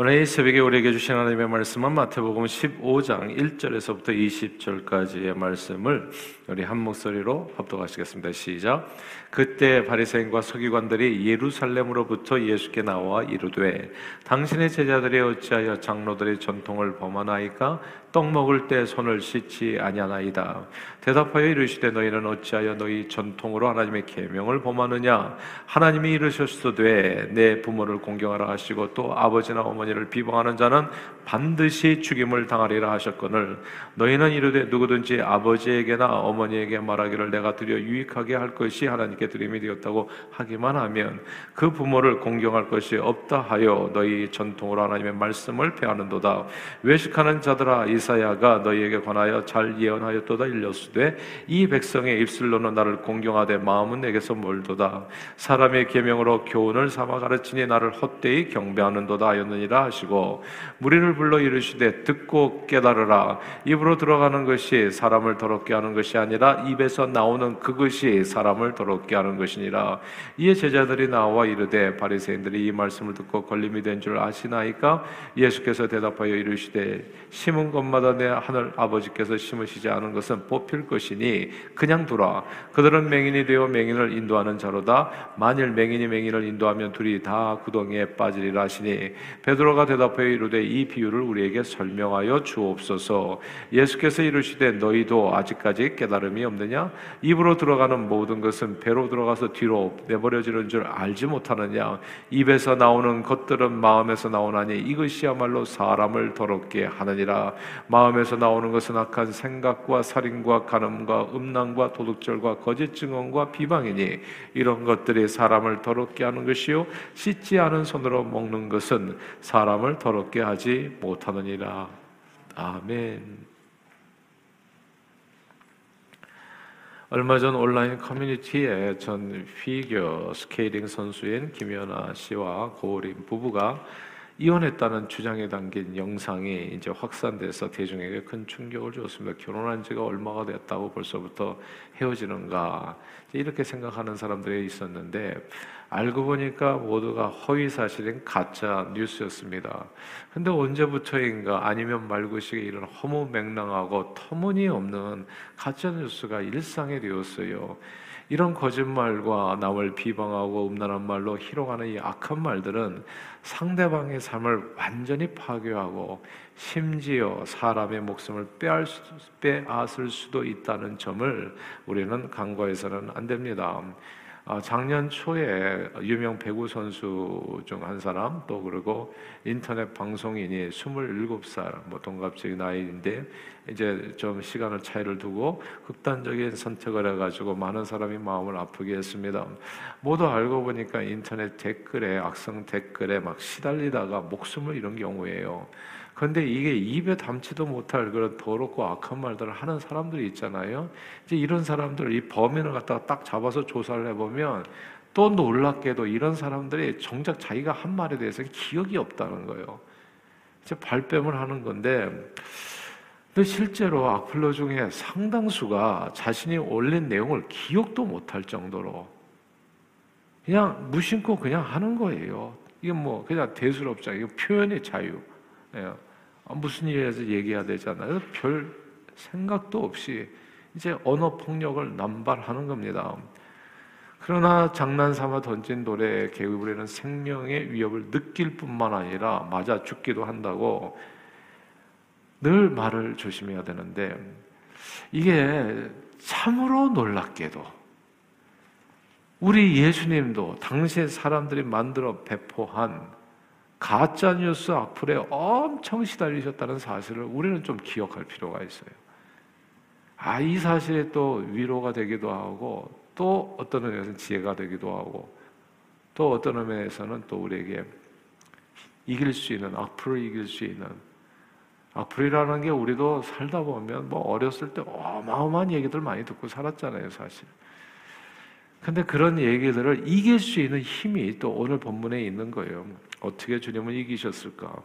오늘 이 새벽에 우리에게 주신 하나님의 말씀은 마태복음 15장 1절에서부터 20절까지의 말씀을 우리 한 목소리로 합독하시겠습니다. 시작. 그때 바리새인과 서기관들이 예루살렘으로부터 예수께 나와 이르되 당신의 제자들이 어찌하여 장로들의 전통을 범하나이까 떡 먹을 때 손을 씻지 아니하나이다. 대답하여 이르시되 너희는 어찌하여 너희 전통으로 하나님의 계명을 범하느냐? 하나님이 이르셨으되 내 부모를 공경하라 하시고 또 아버지나 어머니를 비방하는 자는 반드시 죽임을 당하리라 하셨거늘. 너희는 이르되 누구든지 아버지에게나 어머니에게 말하기를 내가 드려 유익하게 할 것이 하나님께 드림이 되었다고 하기만 하면 그 부모를 공경할 것이 없다 하여 너희 전통으로 하나님의 말씀을 폐하는도다. 외식하는 자들아 이사야가 너희에게 관하여 잘 예언하였도다 일렸으되 이 백성의 입술로는 나를 공경하되 마음은 내게서 멀도다. 사람의 계명으로 교훈을 삼아 가르치니 나를 헛되이 경배하는도다 하였느니라 하시고 무리를 불러 이르시되 듣고 깨달으라. 입으로 들어가는 것이 사람을 더럽게 하는 것이 아니라 입에서 나오는 그것이 사람을 더럽게 하는 것이니라. 이에 제자들이 나와 이르되 바리새인들이 이 말씀을 듣고 걸림이 된 줄 아시나이까? 예수께서 대답하여 이르시되 심은 것 마다 내 하늘 아버지께서 심으시지 않은 것은 뽑힐 것이니 그냥 두라. 그들은 맹인이 되어 맹인을 인도하는 자로다. 만일 맹인이 맹인을 인도하면 둘이 다 구덩이에 빠지리라 하시니 베드로가 대답하여 이르되 이 비유를 우리에게 설명하여 주옵소서. 예수께서 이르시되 너희도 아직까지 깨달음이 없느냐? 입으로 들어가는 모든 것은 배로 들어가서 뒤로 내버려지는 줄 알지 못하느냐? 입에서 나오는 것들은 마음에서 나오나니 이것이야말로 사람을 더럽게 하느니라 마음에서 나오는 것은 악한 생각과 살인과 간음과 음란과 도둑질과 거짓 증언과 비방이니 이런 것들이 사람을 더럽게 하는 것이요 씻지 않은 손으로 먹는 것은 사람을 더럽게 하지 못하느니라 아멘. 얼마 전 온라인 커뮤니티에 전 피겨 스케이팅 선수인 김연아 씨와 고우림 부부가 이혼했다는 주장에 담긴 영상이 이제 확산돼서 대중에게 큰 충격을 줬습니다. 결혼한 지가 얼마가 됐다고 벌써부터 헤어지는가 이렇게 생각하는 사람들이 있었는데 알고 보니까 모두가 허위 사실인 가짜 뉴스였습니다. 근데 언제부터인가 아니면 말고식의 이런 허무맹랑하고 터무니없는 가짜 뉴스가 일상이 되었어요. 이런 거짓말과 남을 비방하고 음란한 말로 희롱하는 이 악한 말들은 상대방의 삶을 완전히 파괴하고 심지어 사람의 목숨을 빼앗을 수도 있다는 점을 우리는 간과해서는 안 됩니다. 아, 작년 초에 유명 배구 선수 중 한 사람 또 그리고 인터넷 방송인이 27살 뭐 동갑적인 나이인데 이제 좀 시간을 차이를 두고 극단적인 선택을 해가지고 많은 사람이 마음을 아프게 했습니다. 모두 알고 보니까 인터넷 댓글에 악성 댓글에 막 시달리다가 목숨을 잃은 경우예요. 그런데 이게 입에 담지도 못할 그런 더럽고 악한 말들을 하는 사람들이 있잖아요. 이제 이런 사람들 이 범인을 갖다가 딱 잡아서 조사를 해보면 또 놀랍게도 이런 사람들이 정작 자기가 한 말에 대해서 기억이 없다는 거예요. 이제 발뺌을 하는 건데, 근데 실제로 악플러 중에 상당수가 자신이 올린 내용을 기억도 못할 정도로 그냥 무심코 그냥 하는 거예요. 이게 뭐 그냥 대수롭지 않고 표현의 자유. 예. 아, 무슨 일에서 얘기해야 되잖아요. 별 생각도 없이 이제 언어 폭력을 남발하는 겁니다. 그러나 장난삼아 던진 돌에 개구리는 생명의 위협을 느낄 뿐만 아니라 맞아 죽기도 한다고 늘 말을 조심해야 되는데 이게 참으로 놀랍게도 우리 예수님도 당시에 사람들이 만들어 배포한 가짜 뉴스 악플에 엄청 시달리셨다는 사실을 우리는 좀 기억할 필요가 있어요. 아, 이 사실이 또 위로가 되기도 하고 또 어떤 의미에서는 지혜가 되기도 하고 또 어떤 의미에서는 또 우리에게 이길 수 있는 악플을 이길 수 있는 악플이라는 게 우리도 살다 보면 뭐 어렸을 때 어마어마한 얘기들 많이 듣고 살았잖아요, 사실. 근데 그런 얘기들을 이길 수 있는 힘이 또 오늘 본문에 있는 거예요. 어떻게 주님을 이기셨을까?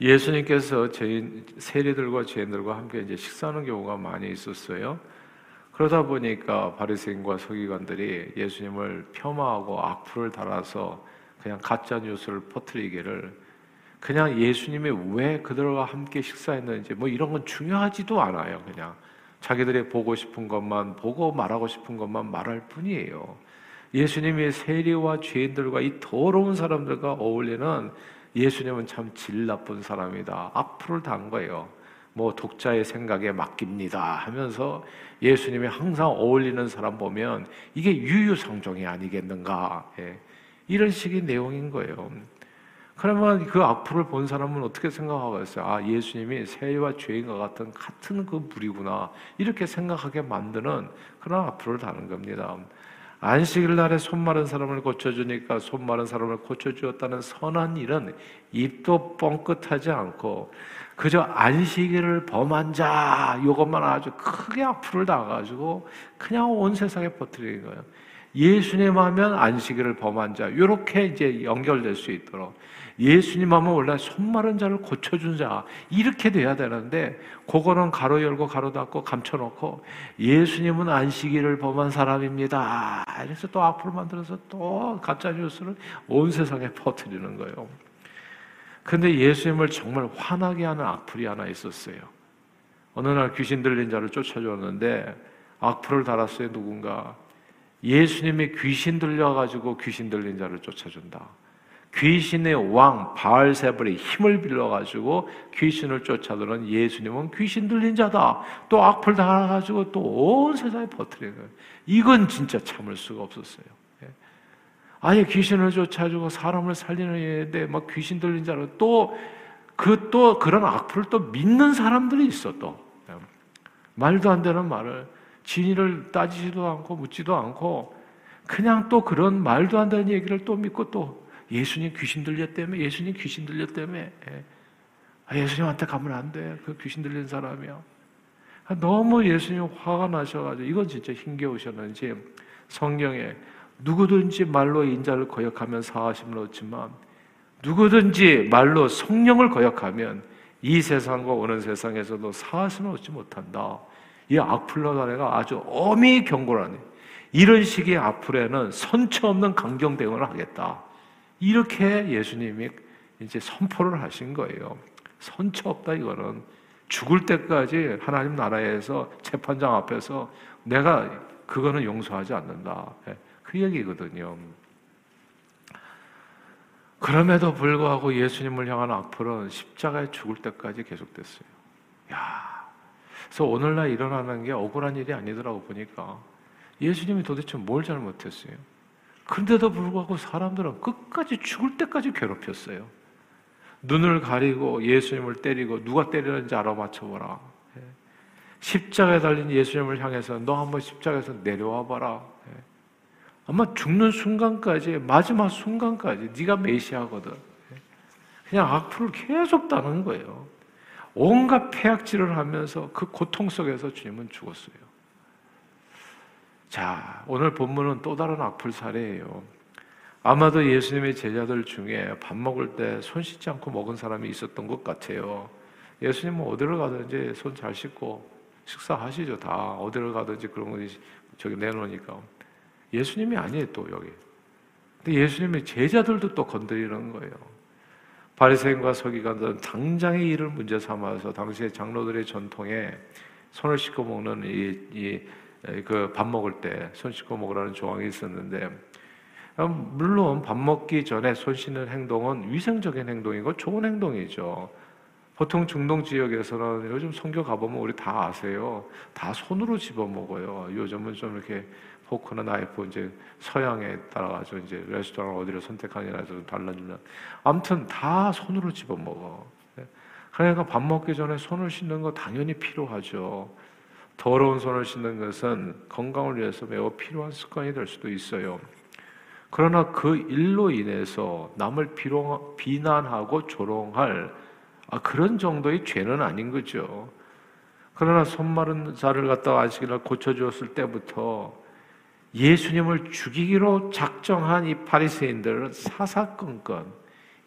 예수님께서 죄인 세리들과 죄인들과 함께 이제 식사하는 경우가 많이 있었어요. 그러다 보니까 바리새인과 서기관들이 예수님을 폄하하고 악플을 달아서 그냥 가짜 뉴스를 퍼뜨리기를 그냥 예수님이 왜 그들과 함께 식사했는지 뭐 이런 건 중요하지도 않아요. 그냥 자기들이 보고 싶은 것만 보고 말하고 싶은 것만 말할 뿐이에요. 예수님이 세리와 죄인들과 이 더러운 사람들과 어울리는 예수님은 참 질 나쁜 사람이다. 악플을 단 거예요. 뭐 독자의 생각에 맡깁니다 하면서 예수님이 항상 어울리는 사람 보면 이게 유유상종이 아니겠는가 예. 이런 식의 내용인 거예요. 그러면 그 악플을 본 사람은 어떻게 생각하겠어요? 아 예수님이 세와 죄인과 같은 같은 그 불이구나 이렇게 생각하게 만드는 그런 악플을 다는 겁니다. 안식일 날에 손 마른 사람을 고쳐주니까 손 마른 사람을 고쳐주었다는 선한 일은 입도 뻥끗하지 않고 그저 안식일을 범한 자 이것만 아주 크게 악플을 당가지고 그냥 온 세상에 퍼뜨리는 거예요. 예수님 하면 안식일을 범한 자 이렇게 이제 연결될 수 있도록 예수님 하면 원래 손 마른 자를 고쳐준 자 이렇게 돼야 되는데 그거는 가로 열고 가로 닫고 감춰놓고 예수님은 안식일을 범한 사람입니다. 그래서 또 악플 만들어서 또 가짜 뉴스를 온 세상에 퍼뜨리는 거예요. 근데 예수님을 정말 화나게 하는 악플이 하나 있었어요. 어느 날 귀신 들린 자를 쫓아줬는데 악플을 달았어요 누군가 예수님이 귀신 들려가지고 귀신 들린 자를 쫓아준다. 귀신의 왕 바알세불의 힘을 빌려가지고 귀신을 쫓아들은 예수님은 귀신 들린 자다. 또 악플 달아가지고 또 온 세상에 퍼뜨리는 거예요. 이건 진짜 참을 수가 없었어요. 예. 아예 귀신을 쫓아주고 사람을 살리는 일인데 막 귀신 들린 자로 또 그 또 그런 악플을 또 믿는 사람들이 있어 또 예. 말도 안 되는 말을 진위를 따지지도 않고 묻지도 않고 그냥 또 그런 말도 안 되는 얘기를 또 믿고 또 예수님 귀신 들렸다며 예수님 귀신 들렸다며 예. 아, 예수님한테 가면 안 돼. 그 귀신 들린 사람이요. 아, 너무 예수님 화가 나셔가지고 이건 진짜 힘겨우셨는지 성경에 누구든지 말로 인자를 거역하면 사하심을 얻지만 누구든지 말로 성령을 거역하면 이 세상과 오는 세상에서도 사하심을 얻지 못한다. 이 악플러다네가 아주 엄히 경고하네. 이런 식의 악플에는 선처 없는 강경 대응을 하겠다. 이렇게 예수님이 이제 선포를 하신 거예요. 선처 없다 이거는 죽을 때까지 하나님 나라에서 재판장 앞에서 내가 그거는 용서하지 않는다. 예, 그 얘기거든요. 그럼에도 불구하고 예수님을 향한 악플은 십자가에 죽을 때까지 계속됐어요. 야, 그래서 오늘날 일어나는 게 억울한 일이 아니더라고 보니까 예수님이 도대체 뭘 잘못했어요? 그런데도 불구하고 사람들은 끝까지 죽을 때까지 괴롭혔어요. 눈을 가리고 예수님을 때리고 누가 때리는지 알아맞혀보라. 예. 십자가에 달린 예수님을 향해서 너 한번 십자가에서 내려와 봐라. 예. 아마 죽는 순간까지 마지막 순간까지 네가 메시아거든. 예. 그냥 악플을 계속 따는 거예요. 온갖 폐악질을 하면서 그 고통 속에서 주님은 죽었어요. 자, 오늘 본문은 또 다른 악플 사례예요. 아마도 예수님의 제자들 중에 밥 먹을 때 손 씻지 않고 먹은 사람이 있었던 것 같아요. 예수님은 뭐 어디를 가든지 손 잘 씻고 식사하시죠. 다 어디를 가든지 그런 거 저기 내놓으니까. 예수님이 아니에요, 또 여기. 근데 예수님의 제자들도 또 건드리는 거예요. 바리새인과 서기관들은 당장의 일을 문제 삼아서 당시의 장로들의 전통에 손을 씻고 먹는 이, 이 그 밥 먹을 때 손 씻고 먹으라는 조항이 있었는데 음, 물론 밥 먹기 전에 손 씻는 행동은 위생적인 행동이고 좋은 행동이죠. 보통 중동 지역에서는 요즘 성교 가보면 우리 다 아세요. 다 손으로 집어 먹어요. 요즘은 좀 이렇게 포크나 나이프 이제 서양에 따라가지고 이제 레스토랑 어디를 선택하느냐에 좀 달라지는. 아무튼 다 손으로 집어 먹어. 그러니까 밥 먹기 전에 손을 씻는 거 당연히 필요하죠. 더러운 손을 씻는 것은 건강을 위해서 매우 필요한 습관이 될 수도 있어요. 그러나 그 일로 인해서 남을 비난하고 조롱할 아, 그런 정도의 죄는 아닌 거죠. 그러나 손 마른 자를 갖다가 안식일날 고쳐주었을 때부터 예수님을 죽이기로 작정한 이 바리새인들은 사사건건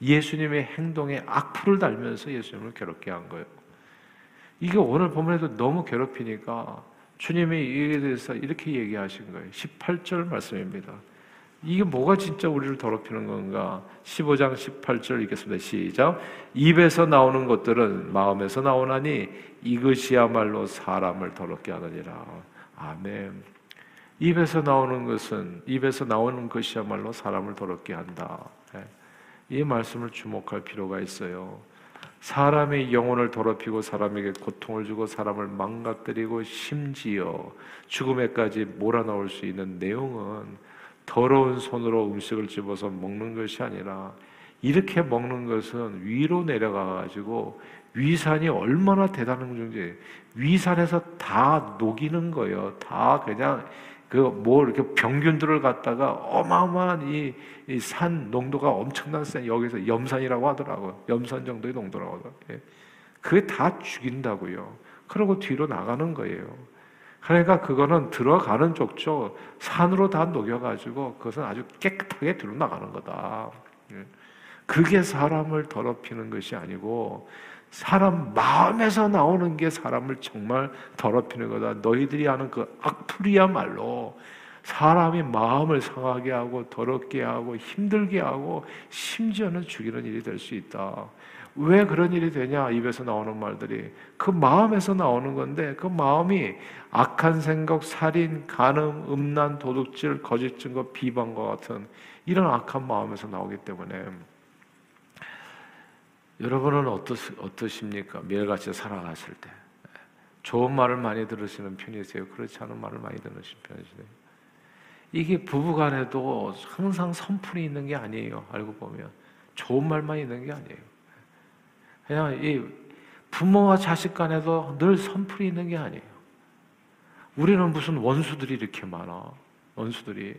예수님의 행동에 악플을 달면서 예수님을 괴롭게 한 거예요. 이게 오늘 본문에도 너무 괴롭히니까 주님이 이에 대해서 이렇게 얘기하신 거예요. 18절 말씀입니다. 이게 뭐가 진짜 우리를 더럽히는 건가? 15장 18절 읽겠습니다. 시작. 입에서 나오는 것들은 마음에서 나오나니 이것이야말로 사람을 더럽게 하느니라. 아멘. 입에서 나오는 것은 입에서 나오는 것이야말로 사람을 더럽게 한다. 예. 이 말씀을 주목할 필요가 있어요. 사람의 영혼을 더럽히고 사람에게 고통을 주고 사람을 망가뜨리고 심지어 죽음에까지 몰아넣을 수 있는 내용은 더러운 손으로 음식을 집어서 먹는 것이 아니라 이렇게 먹는 것은 위로 내려가 가지고 위산이 얼마나 대단한 건지 위산에서 다 녹이는 거예요. 다 그냥 그뭐 이렇게 병균들을 갖다가 어마어마한 이 산 농도가 엄청난 센 여기서 염산이라고 하더라고요. 염산 정도의 농도라고 하더라고요. 예. 그게 다 죽인다고요. 그러고 뒤로 나가는 거예요. 그러니까 그거는 들어가는 족족 산으로 다 녹여가지고 그것은 아주 깨끗하게 뒤로 나가는 거다. 예. 그게 사람을 더럽히는 것이 아니고 사람 마음에서 나오는 게 사람을 정말 더럽히는 거다. 너희들이 하는 그 악플이야말로 사람이 마음을 상하게 하고 더럽게 하고 힘들게 하고 심지어는 죽이는 일이 될 수 있다. 왜 그런 일이 되냐? 입에서 나오는 말들이 그 마음에서 나오는 건데 그 마음이 악한 생각, 살인, 간음, 음란, 도둑질, 거짓 증거, 비방과 같은 이런 악한 마음에서 나오기 때문에 여러분은 어떠, 어떠십니까? 매일같이 살아가실 때 좋은 말을 많이 들으시는 편이세요? 그렇지 않은 말을 많이 들으시는 편이세요? 이게 부부간에도 항상 선풀이 있는 게 아니에요. 알고 보면 좋은 말만 있는 게 아니에요. 그냥 이 부모와 자식 간에도 늘 선풀이 있는 게 아니에요. 우리는 무슨 원수들이 이렇게 많아. 원수들이.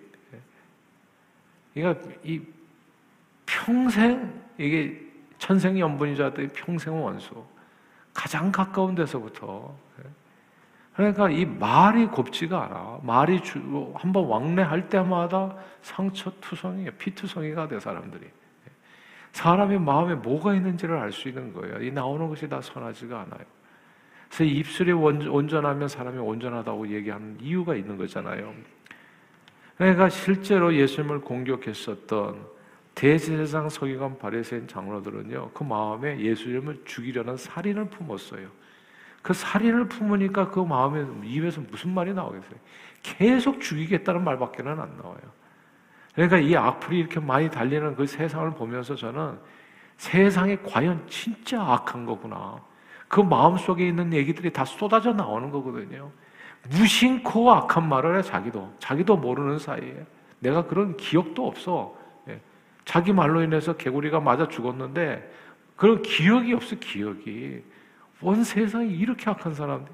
그러니까 이 평생 이게 천생 연분이자들이 평생 원수. 가장 가까운 데서부터. 그러니까 이 말이 곱지가 않아. 말이 주, 한번 왕래할 때마다 상처 투성이, 피투성이가 돼, 사람들이. 사람의 마음에 뭐가 있는지를 알 수 있는 거예요. 이 나오는 것이 다 선하지가 않아요. 그래서 입술이 온전하면 사람이 온전하다고 얘기하는 이유가 있는 거잖아요. 그러니까 실제로 예수님을 공격했었던 대제사장 서기관 바리새인 장로들은요 그 마음에 예수님을 죽이려는 살인을 품었어요. 그 살인을 품으니까 그 마음에 입에서 무슨 말이 나오겠어요? 계속 죽이겠다는 말밖에는 안 나와요. 그러니까 이 악플이 이렇게 많이 달리는 그 세상을 보면서 저는 세상이 과연 진짜 악한 거구나. 그 마음 속에 있는 얘기들이 다 쏟아져 나오는 거거든요. 무심코 악한 말을 해 자기도 자기도 모르는 사이에 내가 그런 기억도 없어. 자기 말로 인해서 개구리가 맞아 죽었는데 그런 기억이 없어 기억이. 온 세상에 이렇게 악한 사람들.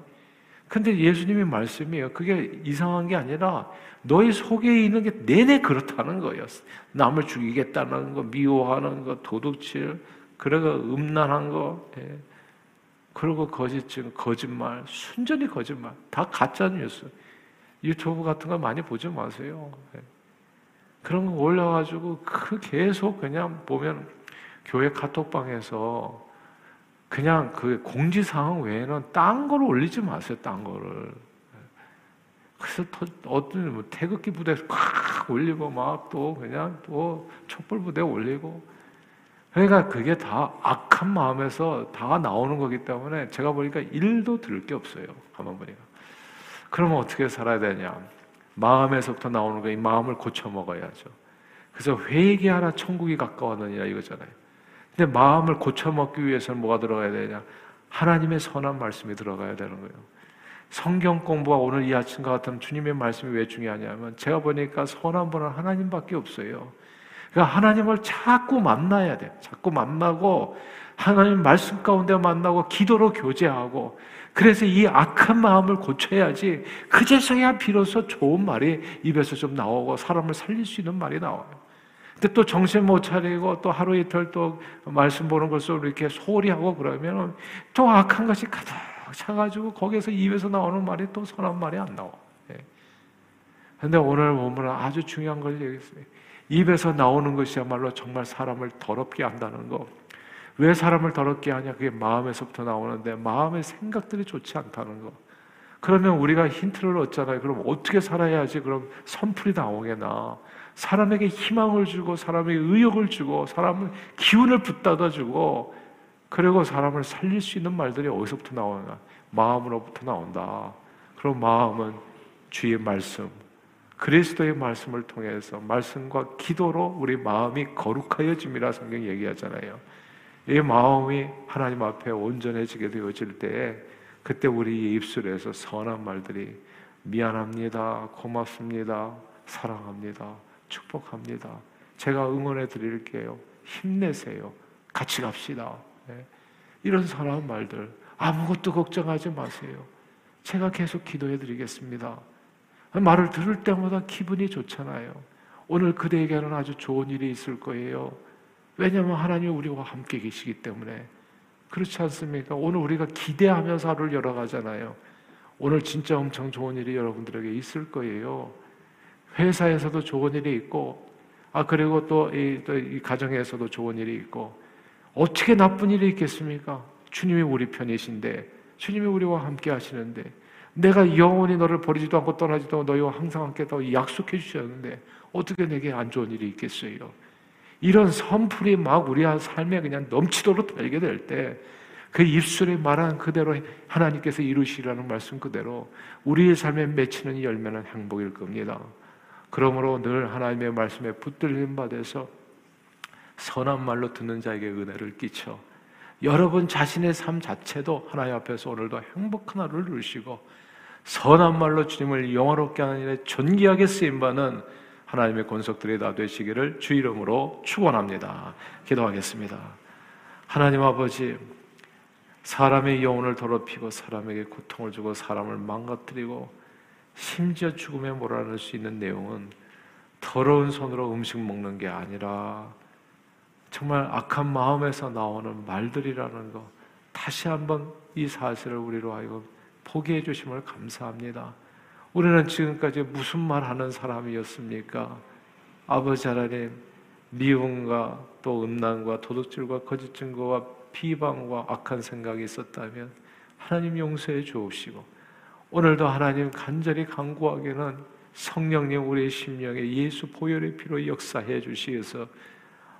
근데 예수님의 말씀이에요. 그게 이상한 게 아니라 너희 속에 있는 게 내내 그렇다는 거예요. 남을 죽이겠다는 거 미워하는 거 도둑질 그래가 음란한 거 예. 그리고 거짓 증 거짓말 순전히 거짓말. 다 가짜 뉴스. 유튜브 같은 거 많이 보지 마세요. 예. 그런 거 올려가지고 그 계속 그냥 보면 교회 카톡방에서 그냥 그 공지사항 외에는 딴 거를 올리지 마세요, 딴 거를. 그래서 어떤 뭐 태극기 부대 꽉 올리고 막 또 그냥 또 촛불 부대 올리고 그러니까 그게 다 악한 마음에서 다 나오는 거기 때문에 제가 보니까 일도 들을 게 없어요. 가만 보니까. 그러면 어떻게 살아야 되냐? 마음에서부터 나오는 거이 마음을 고쳐 먹어야죠. 그래서 회개하라 천국이 가까웠느니라 이거잖아요. 근데 마음을 고쳐 먹기 위해서는 뭐가 들어가야 되냐? 하나님의 선한 말씀이 들어가야 되는 거예요. 성경 공부와 오늘 이 아침과 같은 주님의 말씀이 왜 중요하냐면 제가 보니까 선한 분은 하나님밖에 없어요. 그러니까 하나님을 자꾸 만나야 돼. 자꾸 만나고 하나님 말씀 가운데 만나고 기도로 교제하고 그래서 이 악한 마음을 고쳐야지 그제서야 비로소 좋은 말이 입에서 좀 나오고 사람을 살릴 수 있는 말이 나와요. 근데 또 정신 못 차리고 또 하루 이틀 또 말씀 보는 것으로 이렇게 소홀히 하고 그러면 또 악한 것이 가득 차가지고 거기에서 입에서 나오는 말이 또 선한 말이 안 나와. 예. 근데 오늘 보면 아주 중요한 걸 얘기했어요. 입에서 나오는 것이야말로 정말 사람을 더럽게 한다는 거. 왜 사람을 더럽게 하냐? 그게 마음에서부터 나오는데 마음의 생각들이 좋지 않다는 거. 그러면 우리가 힌트를 얻잖아요. 그럼 어떻게 살아야지? 그럼 선풀이 나오게나. 사람에게 희망을 주고, 사람에게 의욕을 주고, 사람을 기운을 붙다다 주고, 그리고 사람을 살릴 수 있는 말들이 어디서부터 나오나? 마음으로부터 나온다. 그럼 마음은 주의 말씀, 그리스도의 말씀을 통해서 말씀과 기도로 우리 마음이 거룩하여짐이라 성경 얘기하잖아요. 이 마음이 하나님 앞에 온전해지게 되어질 때 그때 우리 입술에서 선한 말들이 미안합니다. 고맙습니다. 사랑합니다. 축복합니다. 제가 응원해 드릴게요. 힘내세요. 같이 갑시다. 네. 이런 선한 말들 아무것도 걱정하지 마세요. 제가 계속 기도해 드리겠습니다. 말을 들을 때마다 기분이 좋잖아요. 오늘 그대에게는 아주 좋은 일이 있을 거예요. 왜냐하면 하나님 우리와 함께 계시기 때문에 그렇지 않습니까? 오늘 우리가 기대하면서 하루를 열어가잖아요. 오늘 진짜 엄청 좋은 일이 여러분들에게 있을 거예요. 회사에서도 좋은 일이 있고, 아 그리고 또이 이 가정에서도 좋은 일이 있고, 어떻게 나쁜 일이 있겠습니까? 주님이 우리 편이신데, 주님이 우리와 함께 하시는데, 내가 영원히 너를 버리지도 않고 떠나지도 너희와 항상 함께 더 약속해 주셨는데 어떻게 내게 안 좋은 일이 있겠어요? 이런 선풀이 막 우리 삶에 그냥 넘치도록 달게 될 때 그 입술에 말한 그대로 하나님께서 이루시라는 말씀 그대로 우리의 삶에 맺히는 열매는 행복일 겁니다. 그러므로 늘 하나님의 말씀에 붙들림 받아서 선한 말로 듣는 자에게 은혜를 끼쳐 여러분 자신의 삶 자체도 하나님 앞에서 오늘도 행복한 하루를 누리시고 선한 말로 주님을 영화롭게 하는 일에 존귀하게 쓰임 받는 하나님의 권속들이 다 되시기를 주 이름으로 축원합니다. 기도하겠습니다. 하나님 아버지 사람의 영혼을 더럽히고 사람에게 고통을 주고 사람을 망가뜨리고 심지어 죽음에 몰아넣을 수 있는 내용은 더러운 손으로 음식 먹는 게 아니라 정말 악한 마음에서 나오는 말들이라는 거 다시 한번 이 사실을 우리로 하여금 포기해 주심을 감사합니다. 우리는 지금까지 무슨 말 하는 사람이었습니까? 아버지 하나님, 미움과 또 음란과 도둑질과 거짓 증거와 비방과 악한 생각이 있었다면 하나님 용서해 주옵시고 오늘도 하나님 간절히 간구하기는 성령님 우리의 심령에 예수 보혈의 피로 역사해 주시어서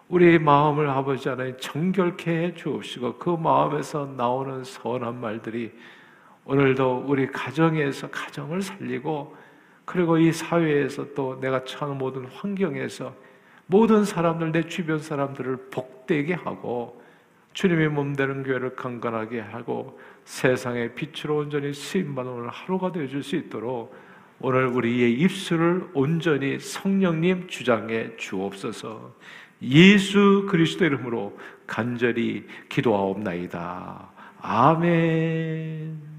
우리의 마음을 아버지 하나님 정결케 해 주옵시고 그 마음에서 나오는 선한 말들이 오늘도 우리 가정에서 가정을 살리고 그리고 이 사회에서 또 내가 처한 모든 환경에서 모든 사람들 내 주변 사람들을 복되게 하고 주님의 몸 되는 교회를 강건하게 하고 세상의 빛으로 온전히 쓰임받는 오늘 하루가 되어 줄 수 있도록 오늘 우리의 입술을 온전히 성령님 주장해 주옵소서 예수 그리스도 이름으로 간절히 기도하옵나이다. 아멘.